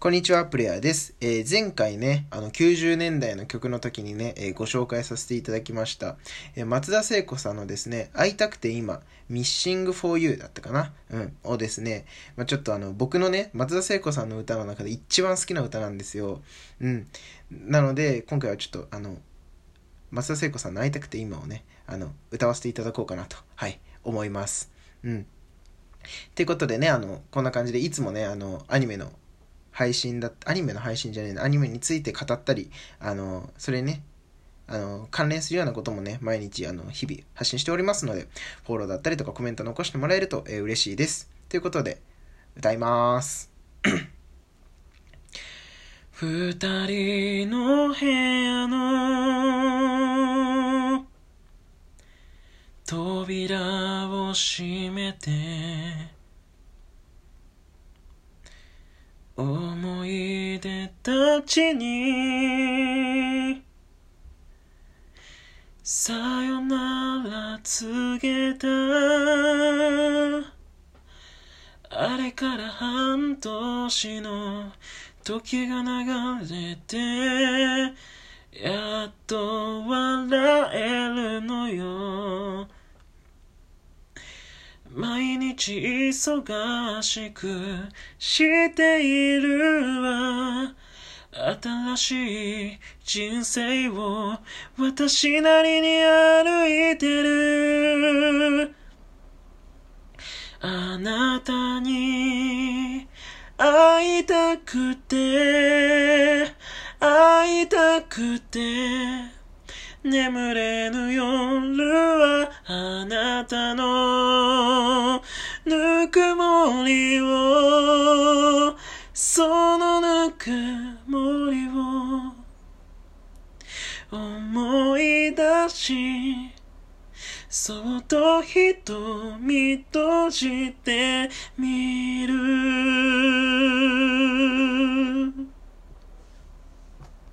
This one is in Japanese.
こんにちは、プレイヤーです。えー前回ね、あの、90年代の曲の時にね、えーご紹介させていただきました。えー松田聖子さんのですね、会いたくて今、Missing for You だったかな？うん。をですね、まあ、ちょっとあの、僕のね、松田聖子さんの歌の中で一番好きな歌なんですよ。うん。なので、今回はちょっとあの、松田聖子さんの会いたくて今をね、あの、歌わせていただこうかなと、はい、思います。うん。っていうことでね、あの、こんな感じで、いつもね、あの、アニメの配信だアニメの配信じゃねえな、アニメについて語ったり、あの、それね、あの、関連するようなこともね、毎日、あの、日々発信しておりますので、フォローだったりとかコメント残してもらえると、えー嬉しいです。ということで、歌います。二人の部屋の扉を閉めて思い出たちに。さよなら告げた。あれから半年の時が流れて。やっと笑えるのよ。毎日忙しくしているわ。新しい人生を私なりに歩いてる。あなたに会いたくて会いたくて眠れぬ夜はあなたのぬくもりをそのぬくもりを思い出しそっと瞳閉じてみる